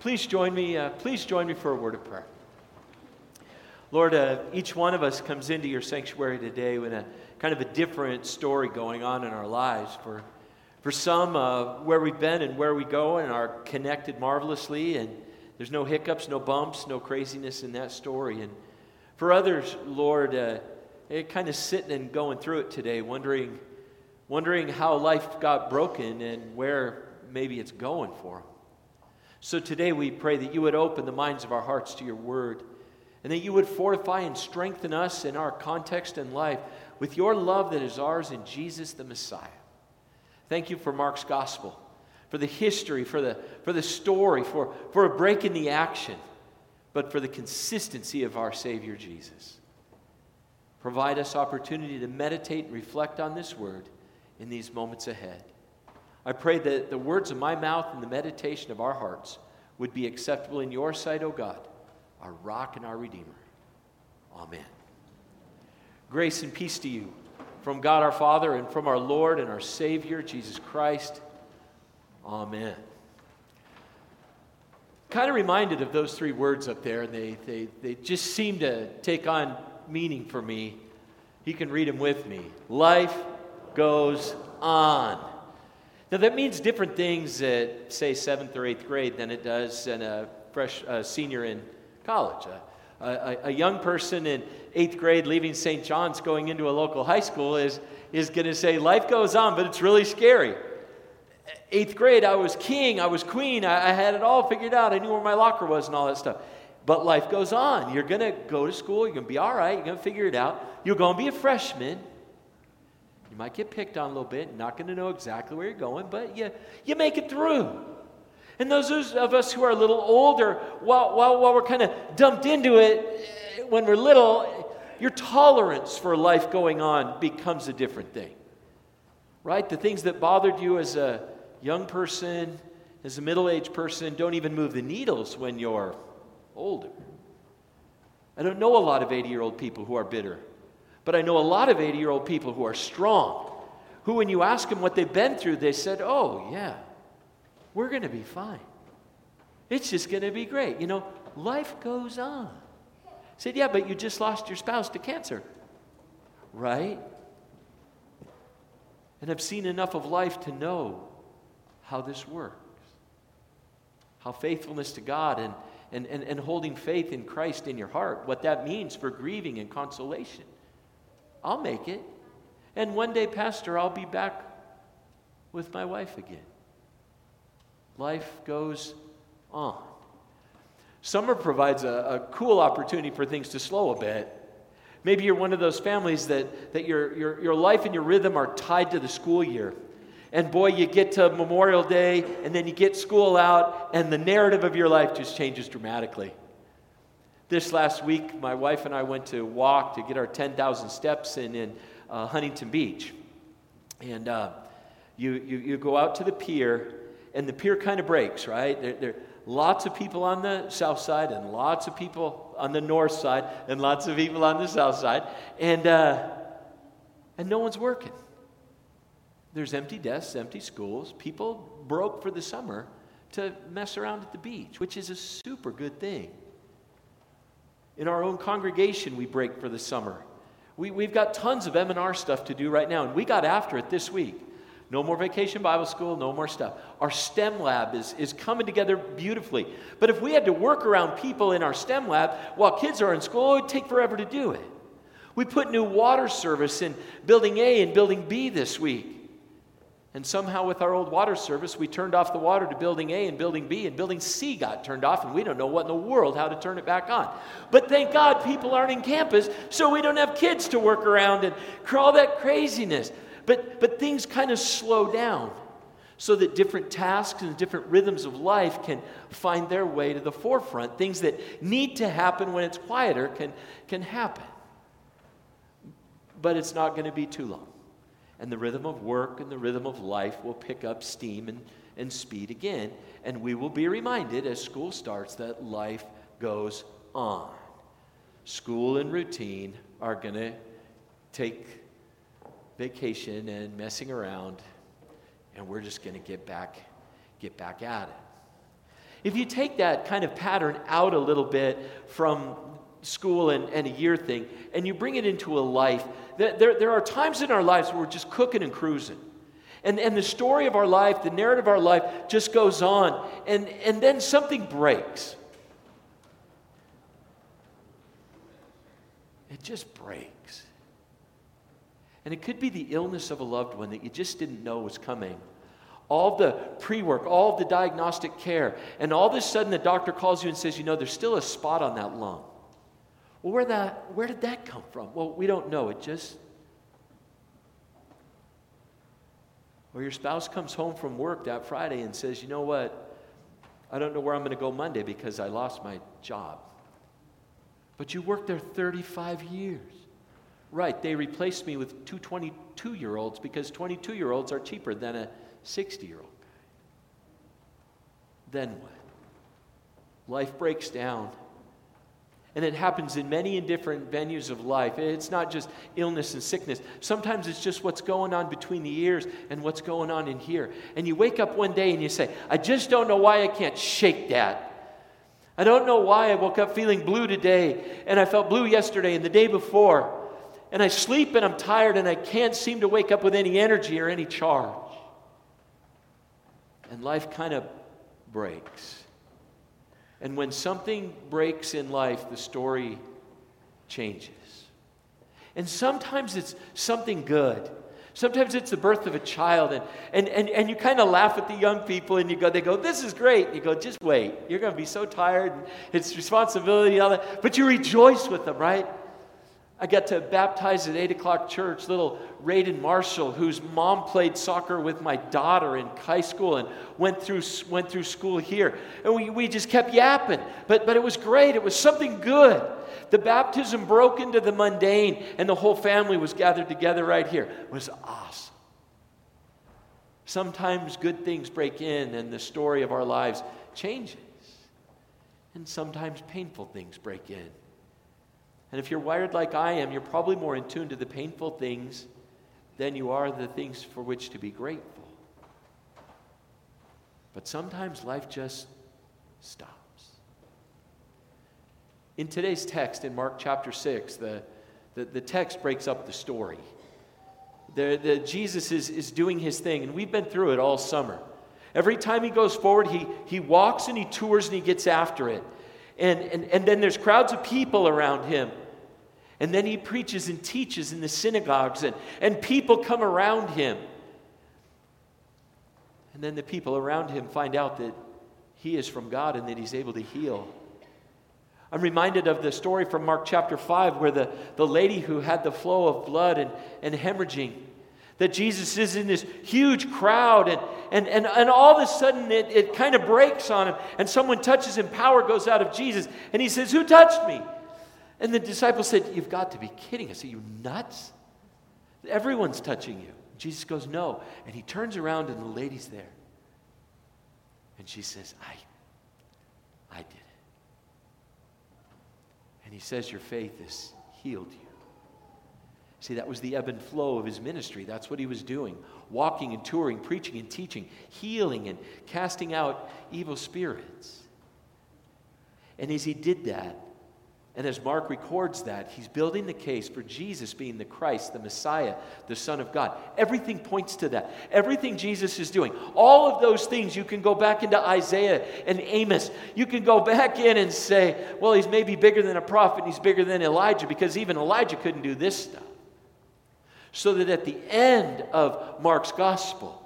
please join me. Uh, please join me for a word of prayer. Lord, uh, each one of us comes into your sanctuary today with a kind of a different story going on in our lives. For, for some, uh, where we've been and where we go and are connected marvelously, and there's no hiccups, no bumps, no craziness in that story. And for others, Lord, uh, kind of sitting and going through it today, wondering, wondering how life got broken and where maybe it's going for them. So today we pray that you would open the minds of our hearts to your word and that you would fortify and strengthen us in our context and life with your love that is ours in Jesus the Messiah. Thank you for Mark's gospel, for the history, for the, for the story, for, for a break in the action, but for the consistency of our Savior Jesus. Provide us opportunity to meditate and reflect on this word in these moments ahead. I pray that the words of my mouth and the meditation of our hearts would be acceptable in your sight, O God our rock and our redeemer. Amen. Grace and peace to you from God our Father and from our Lord and our Savior, Jesus Christ. Amen. Kind of reminded of those three words up there, and they, they, they just seem to take on meaning for me. He can read them with me. Life goes on. Now, that means different things at, say, seventh or eighth grade than it does in a fresh senior in college. A, a, a, young person in eighth grade leaving St. John's going into a local high school is, is going to say, Life goes on, but it's really scary. Eighth grade, I was king, I was queen, I, I had it all figured out, I knew where my locker was and all that stuff. But life goes on. You're going to go to school, you're going to be all right, you're going to figure it out. You're going to be a freshman. Might get picked on a little bit, not going to know exactly where you're going, but you, you make it through. And those of us who are a little older, while, while, while we're kind of dumped into it eh, when we're little, your tolerance for life going on becomes a different thing. Right? The things that bothered you as a young person, as a middle aged person, don't even move the needles when you're older. I don't know a lot of 80 year old people who are bitter, but I know a lot of 80 year old people who are strong, who, when you ask them what they've been through, they said, Oh, yeah, we're going to be fine. It's just going to be great. You know, life goes on. I said, Yeah, but you just lost your spouse to cancer. Right? And I've seen enough of life to know how this works. How faithfulness to God and, and, and, and holding faith in Christ in your heart, what that means for grieving and consolation. I'll make it. And one day, Pastor, I'll be back with my wife again. Life goes on. Summer provides a, a, cool opportunity for things to slow a bit. Maybe you're one of those families that, that your, your, your life and your rhythm are tied to the school year. And boy, you get to Memorial Day, and then you get school out, and the narrative of your life just changes dramatically. This last week, my wife and I went to walk to get our 10,000 steps in, in uh, Huntington Beach. And uh, you, you, you go out to the pier, and the pier kind of breaks, right? There, there lots of people on the south side and lots of people on the north side and lots of people on the south side, and uh, and no one's working. There's empty desks, empty schools. People broke for the summer to mess around at the beach, which is a super good thing. In our own congregation, we break for the summer. We, we've got tons of M&R stuff to do right now, and we got after it this week. No more vacation Bible school, no more stuff. Our STEM lab is, is coming together beautifully. But if we had to work around people in our STEM lab while kids are in school, it would take forever to do it. We put new water service in building A and building B this week. And somehow, with our old water service, we turned off the water to building A and building B, and building C got turned off, and we don't know what in the world how to turn it back on. But thank God people aren't in campus, so we don't have kids to work around and all that craziness. But, but things kind of slow down so that different tasks and different rhythms of life can find their way to the forefront. Things that need to happen when it's quieter can, can happen. But it's not going to be too long. And the rhythm of work and the rhythm of life will pick up steam and, and speed again. And we will be reminded as school starts that life goes on. School and routine are going to take vacation and messing around, and we're just going to get back, get back at it. If you take that kind of pattern out a little bit from school and, and a year thing, and you bring it into a life, there, there are times in our lives where we're just cooking and cruising. And, and the story of our life, the narrative of our life just goes on. And, and then something breaks. It just breaks. And it could be the illness of a loved one that you just didn't know was coming. All the pre work, all the diagnostic care, and all of a sudden the doctor calls you and says, You know, there's still a spot on that lung. Well, where, that, where did that come from? Well, we don't know. It just. Or your spouse comes home from work that Friday and says, You know what? I don't know where I'm going to go Monday because I lost my job. But you worked there 35 years. Right, they replaced me with two 22 year olds because 22 year olds are cheaper than a 60 year old guy. Then what? Life breaks down and it happens in many and different venues of life. It's not just illness and sickness. Sometimes it's just what's going on between the ears and what's going on in here. And you wake up one day and you say, I just don't know why I can't shake that. I don't know why I woke up feeling blue today and I felt blue yesterday and the day before. And I sleep and I'm tired and I can't seem to wake up with any energy or any charge. And life kind of breaks. And when something breaks in life, the story changes. And sometimes it's something good. Sometimes it's the birth of a child, and, and, and, and you kind of laugh at the young people, and you go, they go, This is great. And you go, Just wait. You're going to be so tired, and it's responsibility, and all that. But you rejoice with them, right? I got to baptize at 8 o'clock church little Raiden Marshall, whose mom played soccer with my daughter in high school and went through, went through school here. And we, we just kept yapping. But, but it was great. It was something good. The baptism broke into the mundane, and the whole family was gathered together right here. It was awesome. Sometimes good things break in, and the story of our lives changes. And sometimes painful things break in and if you're wired like I am, you're probably more in tune to the painful things than you are the things for which to be grateful. But sometimes life just stops. In today's text, in Mark chapter 6, the, the, the text breaks up the story. The, the, Jesus is, is doing his thing, and we've been through it all summer. Every time he goes forward, he, he walks and he tours and he gets after it. And, and, and then there's crowds of people around him. And then he preaches and teaches in the synagogues, and, and people come around him. And then the people around him find out that he is from God and that he's able to heal. I'm reminded of the story from Mark chapter 5 where the, the lady who had the flow of blood and, and hemorrhaging, that Jesus is in this huge crowd, and, and, and, and all of a sudden it, it kind of breaks on him, and someone touches him, power goes out of Jesus, and he says, Who touched me? And the disciples said, You've got to be kidding us. Are you nuts? Everyone's touching you. Jesus goes, No. And he turns around and the lady's there. And she says, I, I did it. And he says, Your faith has healed you. See, that was the ebb and flow of his ministry. That's what he was doing walking and touring, preaching and teaching, healing and casting out evil spirits. And as he did that, and as Mark records that, he's building the case for Jesus being the Christ, the Messiah, the Son of God. Everything points to that. Everything Jesus is doing. All of those things, you can go back into Isaiah and Amos. You can go back in and say, well, he's maybe bigger than a prophet, he's bigger than Elijah, because even Elijah couldn't do this stuff. So that at the end of Mark's gospel,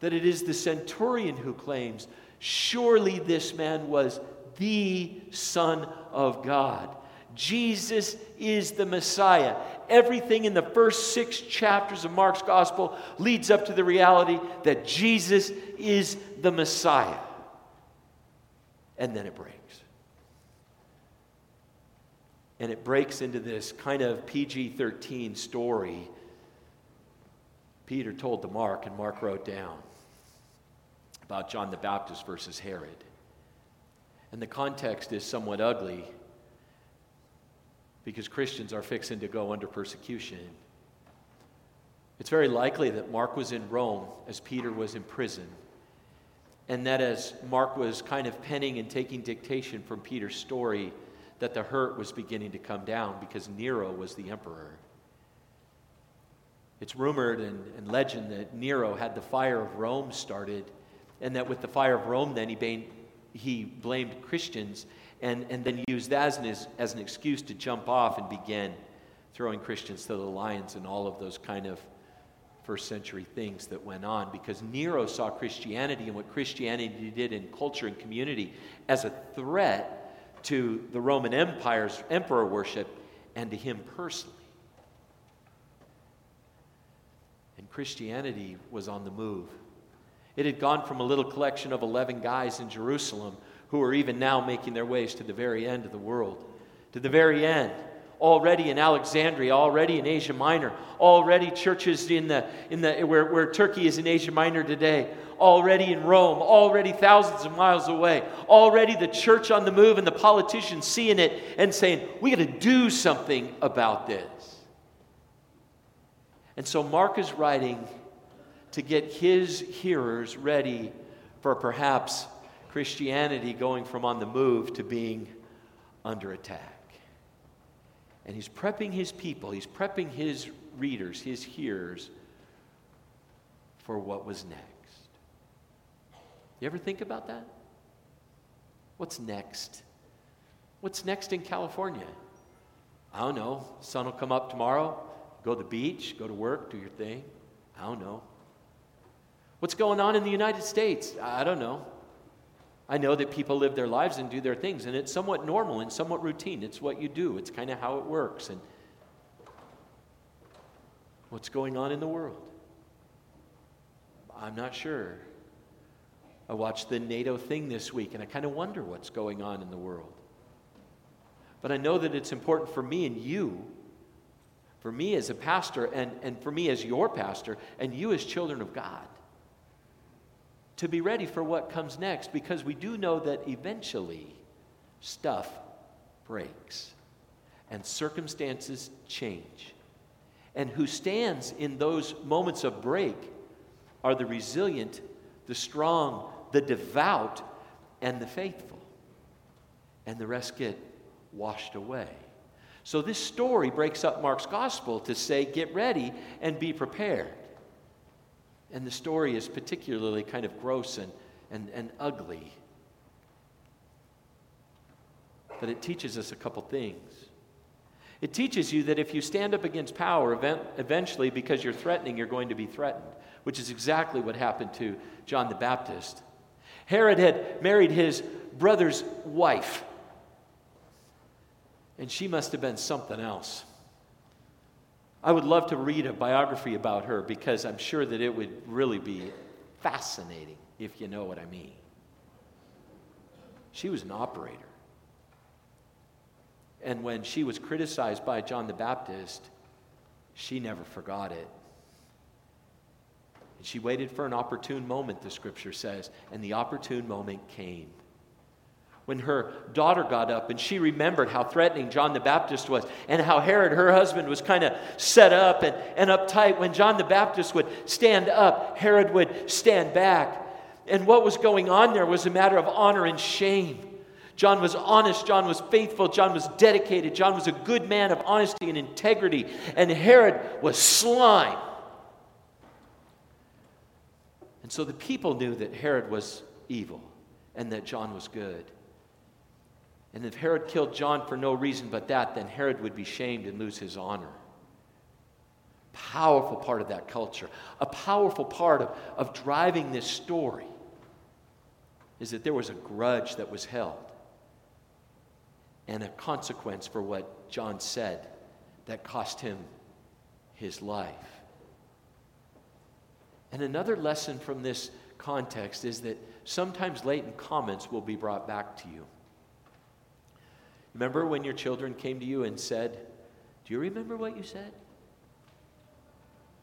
that it is the centurion who claims, surely this man was the Son of God. Jesus is the Messiah. Everything in the first six chapters of Mark's gospel leads up to the reality that Jesus is the Messiah. And then it breaks. And it breaks into this kind of PG 13 story Peter told to Mark, and Mark wrote down about John the Baptist versus Herod. And the context is somewhat ugly because Christians are fixing to go under persecution. It's very likely that Mark was in Rome as Peter was in prison. and that as Mark was kind of penning and taking dictation from Peter's story, that the hurt was beginning to come down because Nero was the emperor. It's rumored and, and legend that Nero had the fire of Rome started, and that with the fire of Rome, then he, he blamed Christians and, and then used that as an, as an excuse to jump off and begin throwing Christians to the lions and all of those kind of first century things that went on because Nero saw Christianity and what Christianity did in culture and community as a threat to the Roman Empire's emperor worship and to him personally. And Christianity was on the move. It had gone from a little collection of 11 guys in Jerusalem who are even now making their ways to the very end of the world, to the very end already in Alexandria, already in Asia Minor, already churches in the, in the, where, where Turkey is in Asia Minor today, already in Rome, already thousands of miles away, already the church on the move and the politicians seeing it and saying, we got to do something about this. And so Mark is writing to get his hearers ready for perhaps Christianity going from on the move to being under attack. And he's prepping his people, he's prepping his readers, his hearers for what was next. You ever think about that? What's next? What's next in California? I don't know. Sun will come up tomorrow. Go to the beach, go to work, do your thing. I don't know. What's going on in the United States? I don't know. I know that people live their lives and do their things, and it's somewhat normal and somewhat routine. It's what you do, it's kind of how it works. And what's going on in the world? I'm not sure. I watched the NATO thing this week, and I kind of wonder what's going on in the world. But I know that it's important for me and you, for me as a pastor, and, and for me as your pastor, and you as children of God to be ready for what comes next because we do know that eventually stuff breaks and circumstances change. And who stands in those moments of break are the resilient, the strong, the devout, and the faithful. And the rest get washed away. So this story breaks up Mark's gospel to say, get ready and be prepared. And the story is particularly kind of gross and, and, and ugly. But it teaches us a couple things. It teaches you that if you stand up against power, event, eventually, because you're threatening, you're going to be threatened, which is exactly what happened to John the Baptist. Herod had married his brother's wife, and she must have been something else. I would love to read a biography about her because I'm sure that it would really be fascinating, if you know what I mean. She was an operator. And when she was criticized by John the Baptist, she never forgot it. And she waited for an opportune moment, the scripture says, and the opportune moment came when her daughter got up and she remembered how threatening John the Baptist was and how Herod, her husband, was kind of set up and, and uptight. When John the Baptist would stand up, Herod would stand back. And what was going on there was a matter of honor and shame. John was honest, John was faithful, John was dedicated, John was a good man of honesty and integrity, and Herod was slime. And so the people knew that Herod was evil and that John was good. And if Herod killed John for no reason but that, then Herod would be shamed and lose his honor. Powerful part of that culture. A powerful part of, of driving this story is that there was a grudge that was held and a consequence for what John said that cost him his life. And another lesson from this context is that sometimes latent comments will be brought back to you. Remember when your children came to you and said, Do you remember what you said?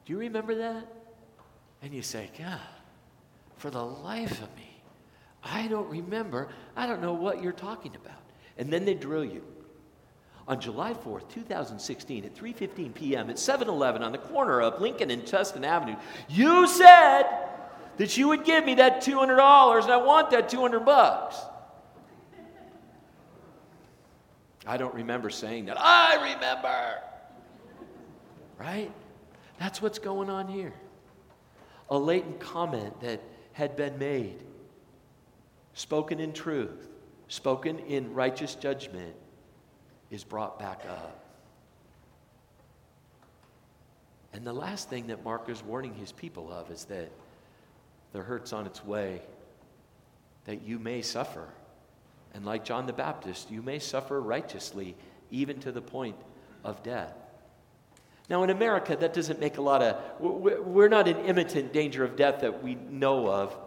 Do you remember that? And you say, God, for the life of me, I don't remember. I don't know what you're talking about. And then they drill you. On July 4th, 2016, at 3:15 p.m. at 7-Eleven on the corner of Lincoln and Tustin Avenue, you said that you would give me that $200 and I want that 200 bucks. I don't remember saying that. I remember. Right? That's what's going on here. A latent comment that had been made, spoken in truth, spoken in righteous judgment, is brought back up. And the last thing that Mark is warning his people of is that the hurt's on its way, that you may suffer. And like John the Baptist, you may suffer righteously, even to the point of death. Now, in America, that doesn't make a lot of, we're not in imminent danger of death that we know of.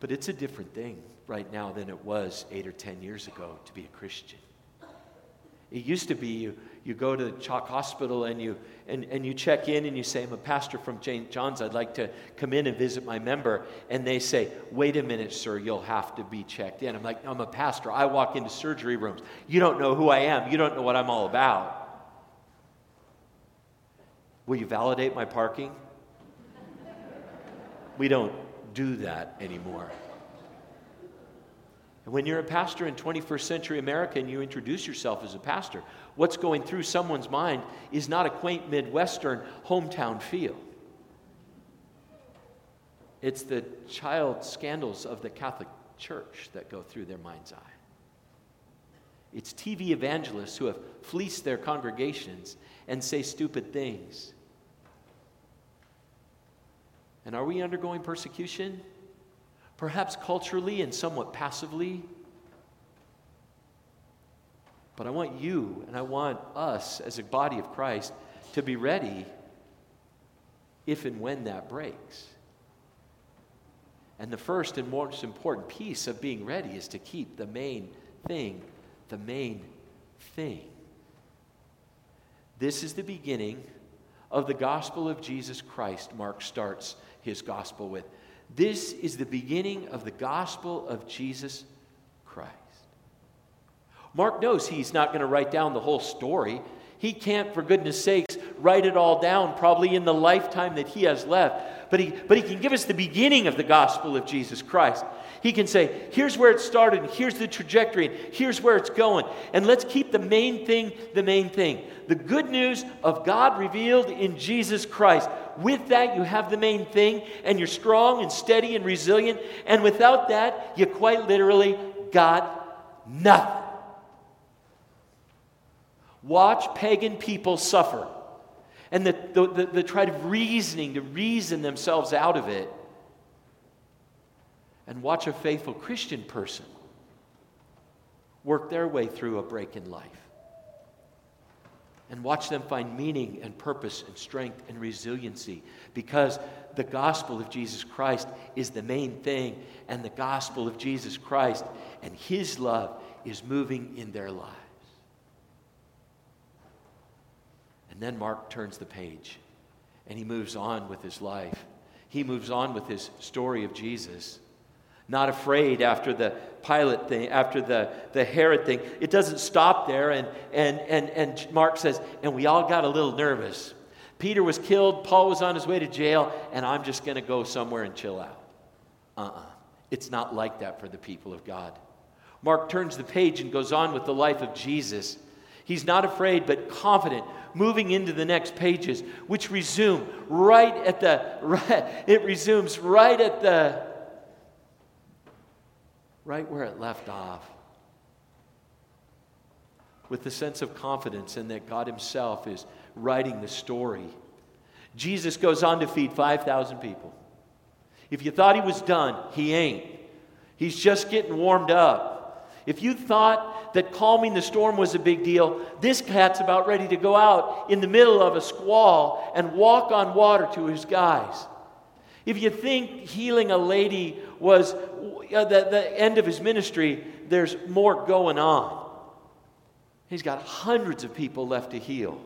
But it's a different thing right now than it was eight or ten years ago to be a Christian. It used to be you, you go to the CHOC Hospital and you, and, and you check in and you say, I'm a pastor from St. John's. I'd like to come in and visit my member. And they say, Wait a minute, sir, you'll have to be checked in. I'm like, I'm a pastor. I walk into surgery rooms. You don't know who I am, you don't know what I'm all about. Will you validate my parking? we don't do that anymore. And when you're a pastor in 21st century America and you introduce yourself as a pastor, what's going through someone's mind is not a quaint Midwestern hometown feel. It's the child scandals of the Catholic Church that go through their mind's eye. It's TV evangelists who have fleeced their congregations and say stupid things. And are we undergoing persecution? Perhaps culturally and somewhat passively. But I want you and I want us as a body of Christ to be ready if and when that breaks. And the first and most important piece of being ready is to keep the main thing the main thing. This is the beginning of the gospel of Jesus Christ, Mark starts his gospel with. This is the beginning of the gospel of Jesus Christ. Mark knows he's not going to write down the whole story. He can't, for goodness sakes, write it all down, probably in the lifetime that he has left. But he, but he can give us the beginning of the gospel of Jesus Christ. He can say, here's where it started, and here's the trajectory, and here's where it's going. And let's keep the main thing the main thing the good news of God revealed in Jesus Christ. With that, you have the main thing, and you're strong and steady and resilient. And without that, you quite literally got nothing. Watch pagan people suffer and the, the, the, the try of reasoning to reason themselves out of it. And watch a faithful Christian person work their way through a break in life. And watch them find meaning and purpose and strength and resiliency because the gospel of Jesus Christ is the main thing, and the gospel of Jesus Christ and His love is moving in their lives. And then Mark turns the page and he moves on with his life. He moves on with his story of Jesus. Not afraid after the Pilate thing, after the, the Herod thing. It doesn't stop there. And, and, and, and Mark says, and we all got a little nervous. Peter was killed, Paul was on his way to jail, and I'm just going to go somewhere and chill out. Uh uh-uh. uh It's not like that for the people of God. Mark turns the page and goes on with the life of Jesus. He's not afraid, but confident, moving into the next pages, which resume right at the, right, it resumes right at the, right where it left off. With the sense of confidence in that God Himself is writing the story. Jesus goes on to feed 5,000 people. If you thought He was done, He ain't. He's just getting warmed up. If you thought that calming the storm was a big deal, this cat's about ready to go out in the middle of a squall and walk on water to his guys. If you think healing a lady was uh, the, the end of his ministry, there's more going on. He's got hundreds of people left to heal.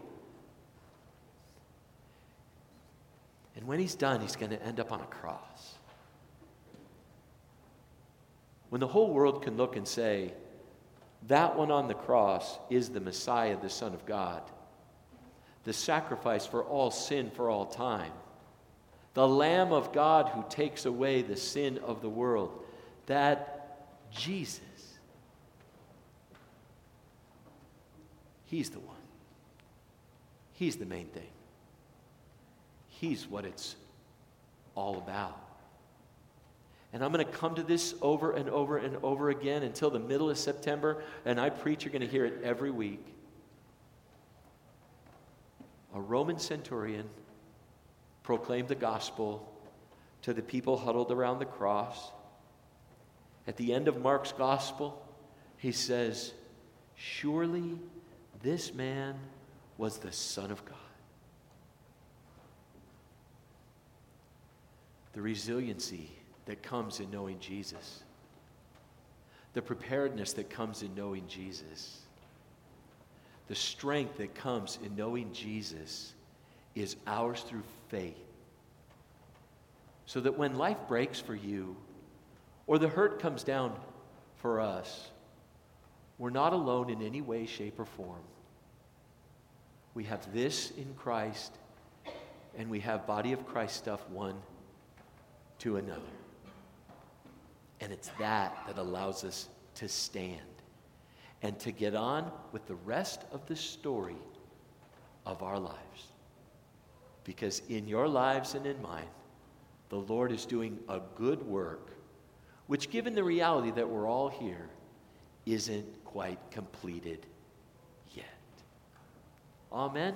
And when he's done, he's going to end up on a cross. When the whole world can look and say, that one on the cross is the Messiah, the Son of God, the sacrifice for all sin for all time, the Lamb of God who takes away the sin of the world, that Jesus, He's the one. He's the main thing. He's what it's all about. And I'm going to come to this over and over and over again until the middle of September, and I preach, you're going to hear it every week. A Roman centurion proclaimed the gospel to the people huddled around the cross. At the end of Mark's gospel, he says, Surely this man was the Son of God. The resiliency that comes in knowing Jesus, the preparedness that comes in knowing Jesus, the strength that comes in knowing Jesus is ours through faith. So that when life breaks for you, or the hurt comes down for us, we're not alone in any way, shape, or form. We have this in Christ, and we have body of Christ stuff one to another. And it's that that allows us to stand and to get on with the rest of the story of our lives. Because in your lives and in mine, the Lord is doing a good work, which, given the reality that we're all here, isn't quite completed yet. Amen.